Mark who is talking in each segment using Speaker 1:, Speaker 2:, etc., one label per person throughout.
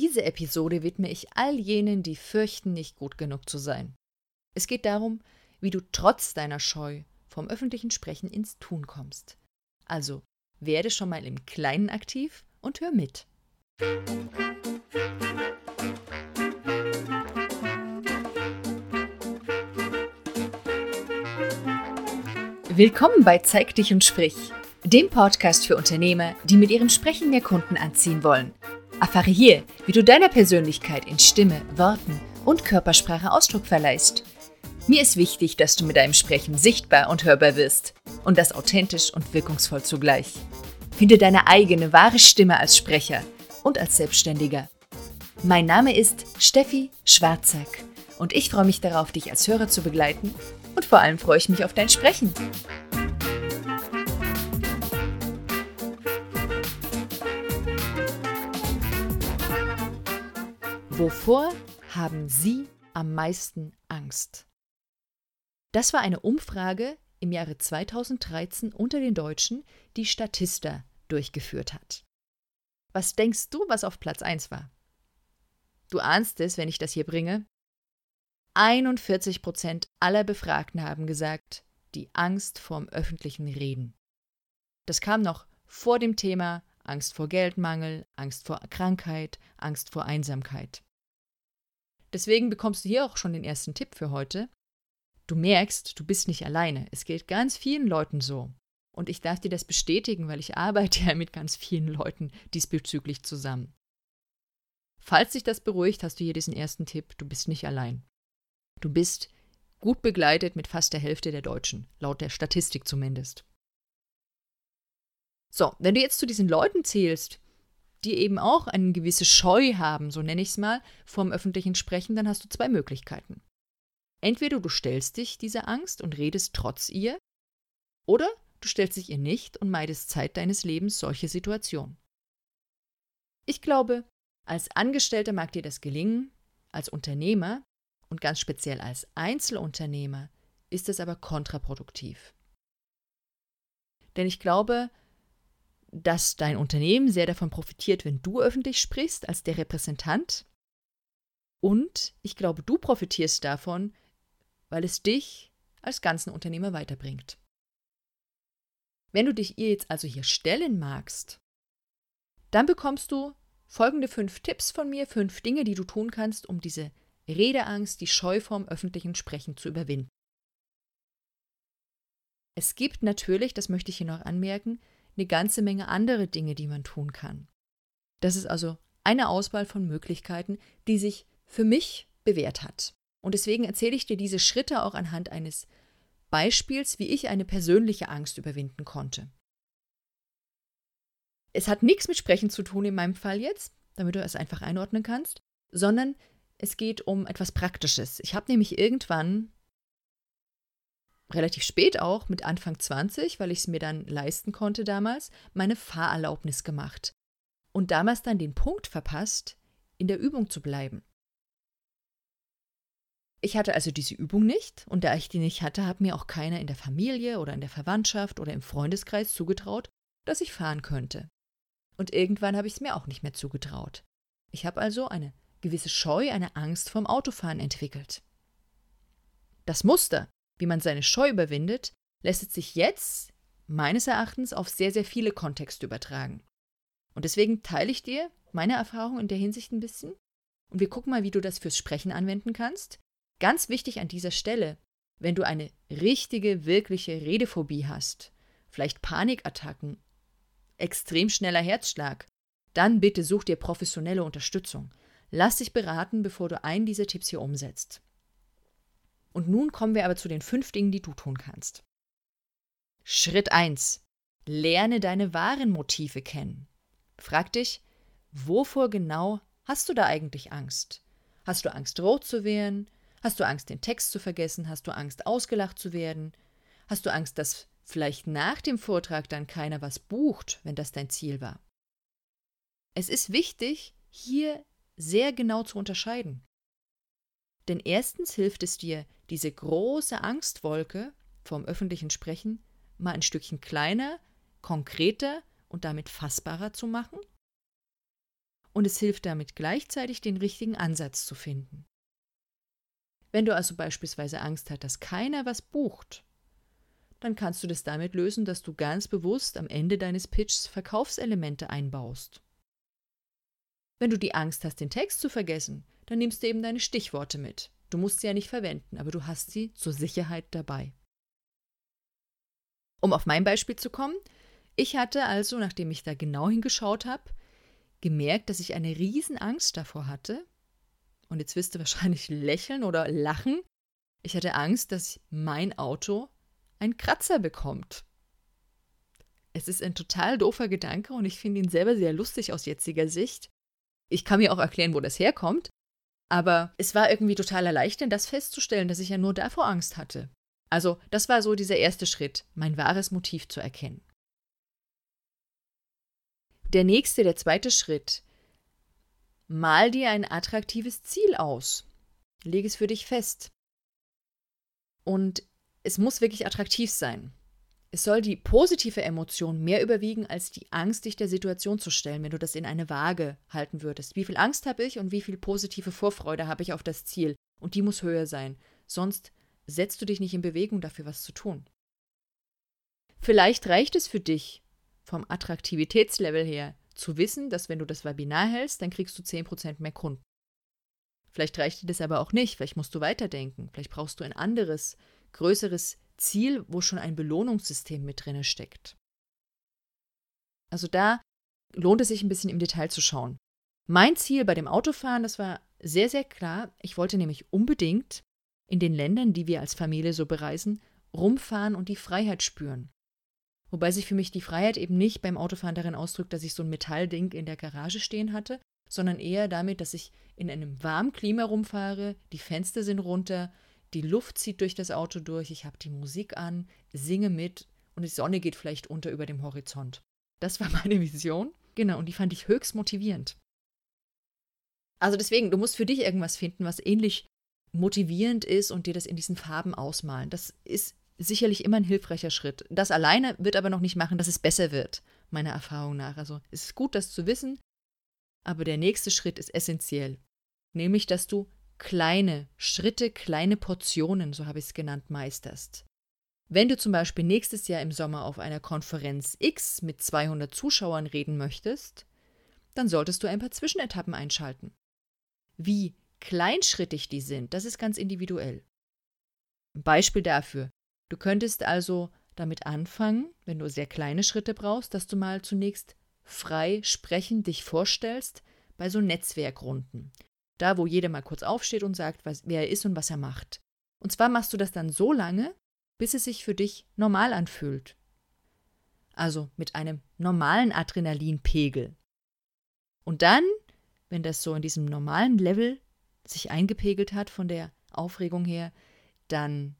Speaker 1: Diese Episode widme ich all jenen, die fürchten, nicht gut genug zu sein. Es geht darum, wie du trotz deiner Scheu vom öffentlichen Sprechen ins Tun kommst. Also werde schon mal im Kleinen aktiv und hör mit. Willkommen bei Zeig dich und sprich, dem Podcast für Unternehmer, die mit ihrem Sprechen mehr Kunden anziehen wollen. Erfahre hier, wie du deiner Persönlichkeit in Stimme, Worten und Körpersprache Ausdruck verleihst. Mir ist wichtig, dass du mit deinem Sprechen sichtbar und hörbar wirst und das authentisch und wirkungsvoll zugleich. Finde deine eigene wahre Stimme als Sprecher und als Selbstständiger. Mein Name ist Steffi Schwarzack und ich freue mich darauf, dich als Hörer zu begleiten und vor allem freue ich mich auf dein Sprechen. Wovor haben Sie am meisten Angst? Das war eine Umfrage im Jahre 2013 unter den Deutschen, die Statista durchgeführt hat. Was denkst du, was auf Platz 1 war? Du ahnst es, wenn ich das hier bringe. 41 Prozent aller Befragten haben gesagt, die Angst vorm öffentlichen Reden. Das kam noch vor dem Thema Angst vor Geldmangel, Angst vor Krankheit, Angst vor Einsamkeit. Deswegen bekommst du hier auch schon den ersten Tipp für heute. Du merkst, du bist nicht alleine. Es geht ganz vielen Leuten so. Und ich darf dir das bestätigen, weil ich arbeite ja mit ganz vielen Leuten diesbezüglich zusammen. Falls dich das beruhigt, hast du hier diesen ersten Tipp, du bist nicht allein. Du bist gut begleitet mit fast der Hälfte der Deutschen, laut der Statistik zumindest. So, wenn du jetzt zu diesen Leuten zählst, die eben auch eine gewisse Scheu haben, so nenne ich es mal, vorm öffentlichen Sprechen, dann hast du zwei Möglichkeiten. Entweder du stellst dich dieser Angst und redest trotz ihr, oder du stellst dich ihr nicht und meidest Zeit deines Lebens solche Situationen. Ich glaube, als Angestellter mag dir das gelingen, als Unternehmer und ganz speziell als Einzelunternehmer ist es aber kontraproduktiv. Denn ich glaube, dass dein Unternehmen sehr davon profitiert, wenn du öffentlich sprichst als der Repräsentant. Und ich glaube, du profitierst davon, weil es dich als ganzen Unternehmer weiterbringt. Wenn du dich ihr jetzt also hier stellen magst, dann bekommst du folgende fünf Tipps von mir, fünf Dinge, die du tun kannst, um diese Redeangst, die Scheu vorm öffentlichen Sprechen zu überwinden. Es gibt natürlich, das möchte ich hier noch anmerken, eine ganze Menge andere Dinge, die man tun kann. Das ist also eine Auswahl von Möglichkeiten, die sich für mich bewährt hat. Und deswegen erzähle ich dir diese Schritte auch anhand eines Beispiels, wie ich eine persönliche Angst überwinden konnte. Es hat nichts mit Sprechen zu tun in meinem Fall jetzt, damit du es einfach einordnen kannst, sondern es geht um etwas Praktisches. Ich habe nämlich irgendwann, relativ spät auch, mit Anfang 20, weil ich es mir dann leisten konnte damals, meine Fahrerlaubnis gemacht. Und damals dann den Punkt verpasst, in der Übung zu bleiben. Ich hatte also diese Übung nicht und da ich die nicht hatte, hat mir auch keiner in der Familie oder in der Verwandtschaft oder im Freundeskreis zugetraut, dass ich fahren könnte. Und irgendwann habe ich es mir auch nicht mehr zugetraut. Ich habe also eine gewisse Scheu, eine Angst vom Autofahren entwickelt. Das Muster, wie man seine Scheu überwindet, lässt sich jetzt meines Erachtens auf sehr, sehr viele Kontexte übertragen. Und deswegen teile ich dir meine Erfahrung in der Hinsicht ein bisschen und wir gucken mal, wie du das fürs Sprechen anwenden kannst. Ganz wichtig an dieser Stelle, wenn du eine richtige, wirkliche Redephobie hast, vielleicht Panikattacken, extrem schneller Herzschlag, dann bitte such dir professionelle Unterstützung. Lass dich beraten, bevor du einen dieser Tipps hier umsetzt. Und nun kommen wir aber zu den fünf Dingen, die du tun kannst. Schritt 1. Lerne deine wahren Motive kennen. Frag dich, wovor genau hast du da eigentlich Angst? Hast du Angst, rot zu werden? Hast du Angst, den Text zu vergessen? Hast du Angst, ausgelacht zu werden? Hast du Angst, dass vielleicht nach dem Vortrag dann keiner was bucht, wenn das dein Ziel war? Es ist wichtig, hier sehr genau zu unterscheiden. Denn erstens hilft es dir, diese große Angstwolke vom öffentlichen Sprechen mal ein Stückchen kleiner, konkreter und damit fassbarer zu machen. und es hilft damit gleichzeitig den richtigen Ansatz zu finden. Wenn du also beispielsweise Angst hast, dass keiner was bucht, dann kannst du das damit lösen, dass du ganz bewusst am Ende deines Pitchs Verkaufselemente einbaust. Wenn du die Angst hast, den Text zu vergessen, dann nimmst du eben deine Stichworte mit. Du musst sie ja nicht verwenden, aber du hast sie zur Sicherheit dabei. Um auf mein Beispiel zu kommen, ich hatte also, nachdem ich da genau hingeschaut habe, gemerkt, dass ich eine Riesenangst davor hatte. Und jetzt wirst du wahrscheinlich lächeln oder lachen. Ich hatte Angst, dass mein Auto einen Kratzer bekommt. Es ist ein total doofer Gedanke und ich finde ihn selber sehr lustig aus jetziger Sicht. Ich kann mir auch erklären, wo das herkommt, aber es war irgendwie total erleichternd, das festzustellen, dass ich ja nur davor Angst hatte. Also, das war so dieser erste Schritt, mein wahres Motiv zu erkennen. Der nächste, der zweite Schritt. Mal dir ein attraktives Ziel aus. Leg es für dich fest. Und es muss wirklich attraktiv sein. Es soll die positive Emotion mehr überwiegen als die Angst, dich der Situation zu stellen, wenn du das in eine Waage halten würdest. Wie viel Angst habe ich und wie viel positive Vorfreude habe ich auf das Ziel? Und die muss höher sein. Sonst setzt du dich nicht in Bewegung, dafür was zu tun. Vielleicht reicht es für dich, vom Attraktivitätslevel her, zu wissen, dass wenn du das Webinar hältst, dann kriegst du 10% mehr Kunden. Vielleicht reicht dir das aber auch nicht, vielleicht musst du weiterdenken, vielleicht brauchst du ein anderes, größeres Ziel, wo schon ein Belohnungssystem mit drin steckt. Also da lohnt es sich ein bisschen im Detail zu schauen. Mein Ziel bei dem Autofahren, das war sehr, sehr klar. Ich wollte nämlich unbedingt in den Ländern, die wir als Familie so bereisen, rumfahren und die Freiheit spüren. Wobei sich für mich die Freiheit eben nicht beim Autofahren darin ausdrückt, dass ich so ein Metallding in der Garage stehen hatte, sondern eher damit, dass ich in einem warmen Klima rumfahre, die Fenster sind runter, die Luft zieht durch das Auto durch, ich habe die Musik an, singe mit und die Sonne geht vielleicht unter über dem Horizont. Das war meine Vision. Genau, und die fand ich höchst motivierend. Also deswegen, du musst für dich irgendwas finden, was ähnlich motivierend ist und dir das in diesen Farben ausmalen. Das ist sicherlich immer ein hilfreicher Schritt. Das alleine wird aber noch nicht machen, dass es besser wird, meiner Erfahrung nach. Also es ist gut, das zu wissen, aber der nächste Schritt ist essentiell. Nämlich, dass du kleine Schritte, kleine Portionen, so habe ich es genannt, meisterst. Wenn du zum Beispiel nächstes Jahr im Sommer auf einer Konferenz X mit 200 Zuschauern reden möchtest, dann solltest du ein paar Zwischenetappen einschalten. Wie kleinschrittig die sind, das ist ganz individuell. Ein Beispiel dafür. Du könntest also damit anfangen, wenn du sehr kleine Schritte brauchst, dass du mal zunächst frei sprechend dich vorstellst bei so Netzwerkrunden. Da, wo jeder mal kurz aufsteht und sagt, was, wer er ist und was er macht. Und zwar machst du das dann so lange, bis es sich für dich normal anfühlt. Also mit einem normalen Adrenalinpegel. Und dann, wenn das so in diesem normalen Level sich eingepegelt hat von der Aufregung her, dann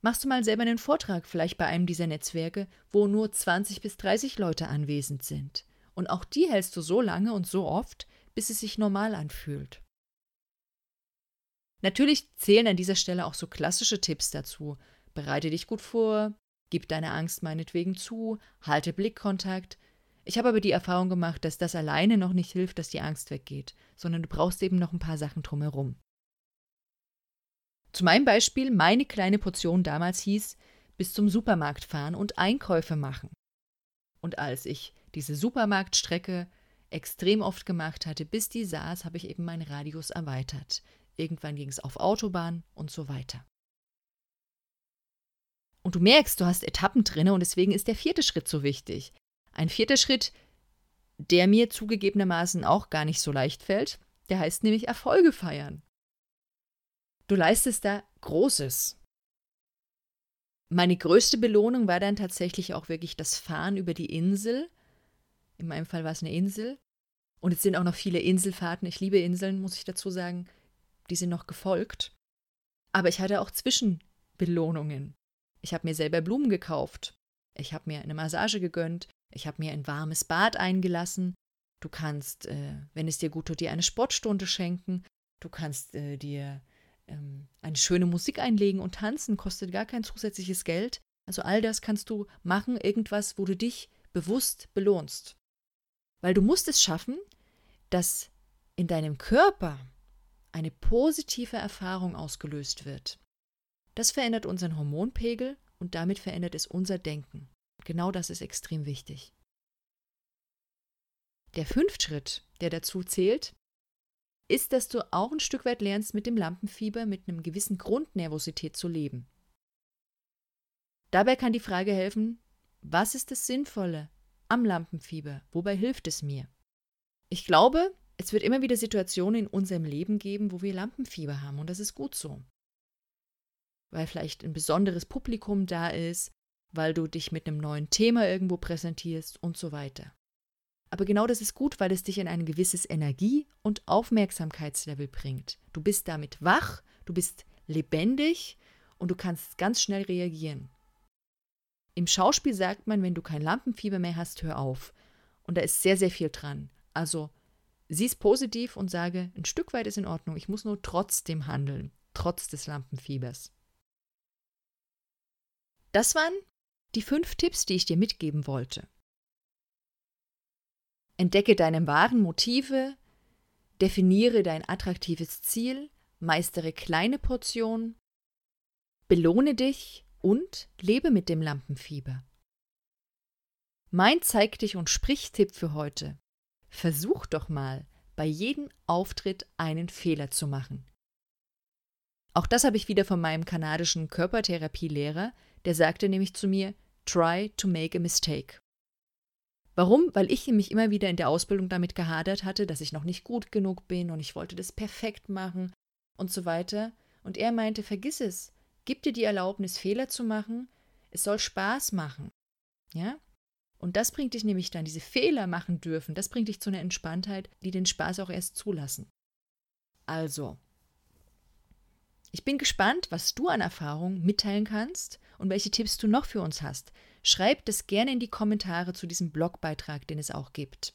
Speaker 1: machst du mal selber einen Vortrag, vielleicht bei einem dieser Netzwerke, wo nur 20 bis 30 Leute anwesend sind. Und auch die hältst du so lange und so oft, bis es sich normal anfühlt. Natürlich zählen an dieser Stelle auch so klassische Tipps dazu. Bereite dich gut vor, gib deine Angst meinetwegen zu, halte Blickkontakt. Ich habe aber die Erfahrung gemacht, dass das alleine noch nicht hilft, dass die Angst weggeht, sondern du brauchst eben noch ein paar Sachen drumherum. Zu meinem Beispiel, meine kleine Portion damals hieß, bis zum Supermarkt fahren und Einkäufe machen. Und als ich diese Supermarktstrecke extrem oft gemacht hatte, bis die saß, habe ich eben meinen Radius erweitert. Irgendwann ging es auf Autobahn und so weiter. Und du merkst, du hast Etappen drinne und deswegen ist der vierte Schritt so wichtig. Ein vierter Schritt, der mir zugegebenermaßen auch gar nicht so leicht fällt, der heißt nämlich Erfolge feiern. Du leistest da Großes. Meine größte Belohnung war dann tatsächlich auch wirklich das Fahren über die Insel in meinem Fall war es eine Insel. Und es sind auch noch viele Inselfahrten. Ich liebe Inseln, muss ich dazu sagen. Die sind noch gefolgt. Aber ich hatte auch Zwischenbelohnungen. Ich habe mir selber Blumen gekauft. Ich habe mir eine Massage gegönnt. Ich habe mir ein warmes Bad eingelassen. Du kannst, äh, wenn es dir gut tut, dir eine Sportstunde schenken. Du kannst äh, dir ähm, eine schöne Musik einlegen und tanzen, kostet gar kein zusätzliches Geld. Also all das kannst du machen, irgendwas, wo du dich bewusst belohnst. Weil du musst es schaffen, dass in deinem Körper eine positive Erfahrung ausgelöst wird. Das verändert unseren Hormonpegel und damit verändert es unser Denken. Genau das ist extrem wichtig. Der fünfte Schritt, der dazu zählt, ist, dass du auch ein Stück weit lernst, mit dem Lampenfieber mit einem gewissen Grundnervosität zu leben. Dabei kann die Frage helfen, was ist das Sinnvolle am Lampenfieber? Wobei hilft es mir? Ich glaube, es wird immer wieder Situationen in unserem Leben geben, wo wir Lampenfieber haben und das ist gut so. Weil vielleicht ein besonderes Publikum da ist, weil du dich mit einem neuen Thema irgendwo präsentierst und so weiter. Aber genau das ist gut, weil es dich in ein gewisses Energie- und Aufmerksamkeitslevel bringt. Du bist damit wach, du bist lebendig und du kannst ganz schnell reagieren. Im Schauspiel sagt man, wenn du kein Lampenfieber mehr hast, hör auf. Und da ist sehr, sehr viel dran. Also sieh es positiv und sage, ein Stück weit ist in Ordnung, ich muss nur trotzdem handeln, trotz des Lampenfiebers. Das waren die fünf Tipps, die ich dir mitgeben wollte. Entdecke deine wahren Motive, definiere dein attraktives Ziel, meistere kleine Portionen, belohne dich und lebe mit dem Lampenfieber. Mein Zeig dich und Sprich-Tipp für heute. Versuch doch mal, bei jedem Auftritt einen Fehler zu machen. Auch das habe ich wieder von meinem kanadischen Körpertherapielehrer, der sagte nämlich zu mir, try to make a mistake. Warum? Weil ich mich immer wieder in der Ausbildung damit gehadert hatte, dass ich noch nicht gut genug bin und ich wollte das perfekt machen und so weiter. Und er meinte, vergiss es, gib dir die Erlaubnis, Fehler zu machen, es soll Spaß machen. Ja? Und das bringt dich nämlich dann, diese Fehler machen dürfen, das bringt dich zu einer Entspanntheit, die den Spaß auch erst zulassen. Also, ich bin gespannt, was du an Erfahrungen mitteilen kannst und welche Tipps du noch für uns hast. Schreib das gerne in die Kommentare zu diesem Blogbeitrag, den es auch gibt.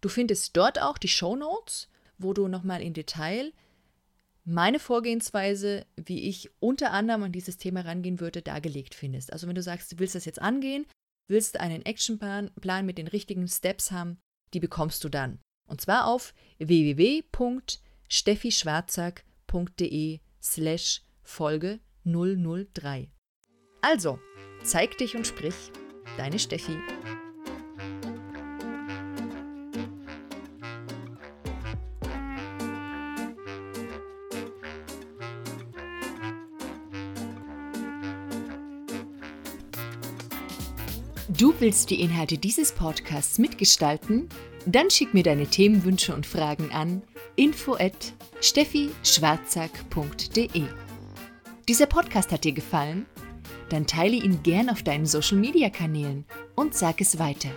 Speaker 1: Du findest dort auch die Show Notes, wo du nochmal in Detail meine Vorgehensweise, wie ich unter anderem an dieses Thema rangehen würde, dargelegt findest. Also wenn du sagst, du willst das jetzt angehen, willst einen Actionplan Plan mit den richtigen Steps haben, die bekommst du dann. Und zwar auf www.steffischwarzack.de slash Folge 003. Also, zeig dich und sprich, deine Steffi. Du willst die Inhalte dieses Podcasts mitgestalten? Dann schick mir deine Themenwünsche und Fragen an info. Dieser Podcast hat dir gefallen? Dann teile ihn gern auf deinen Social Media Kanälen und sag es weiter.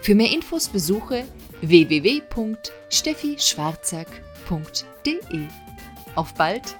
Speaker 1: Für mehr Infos besuche www.steffischwarzack.de. Auf bald!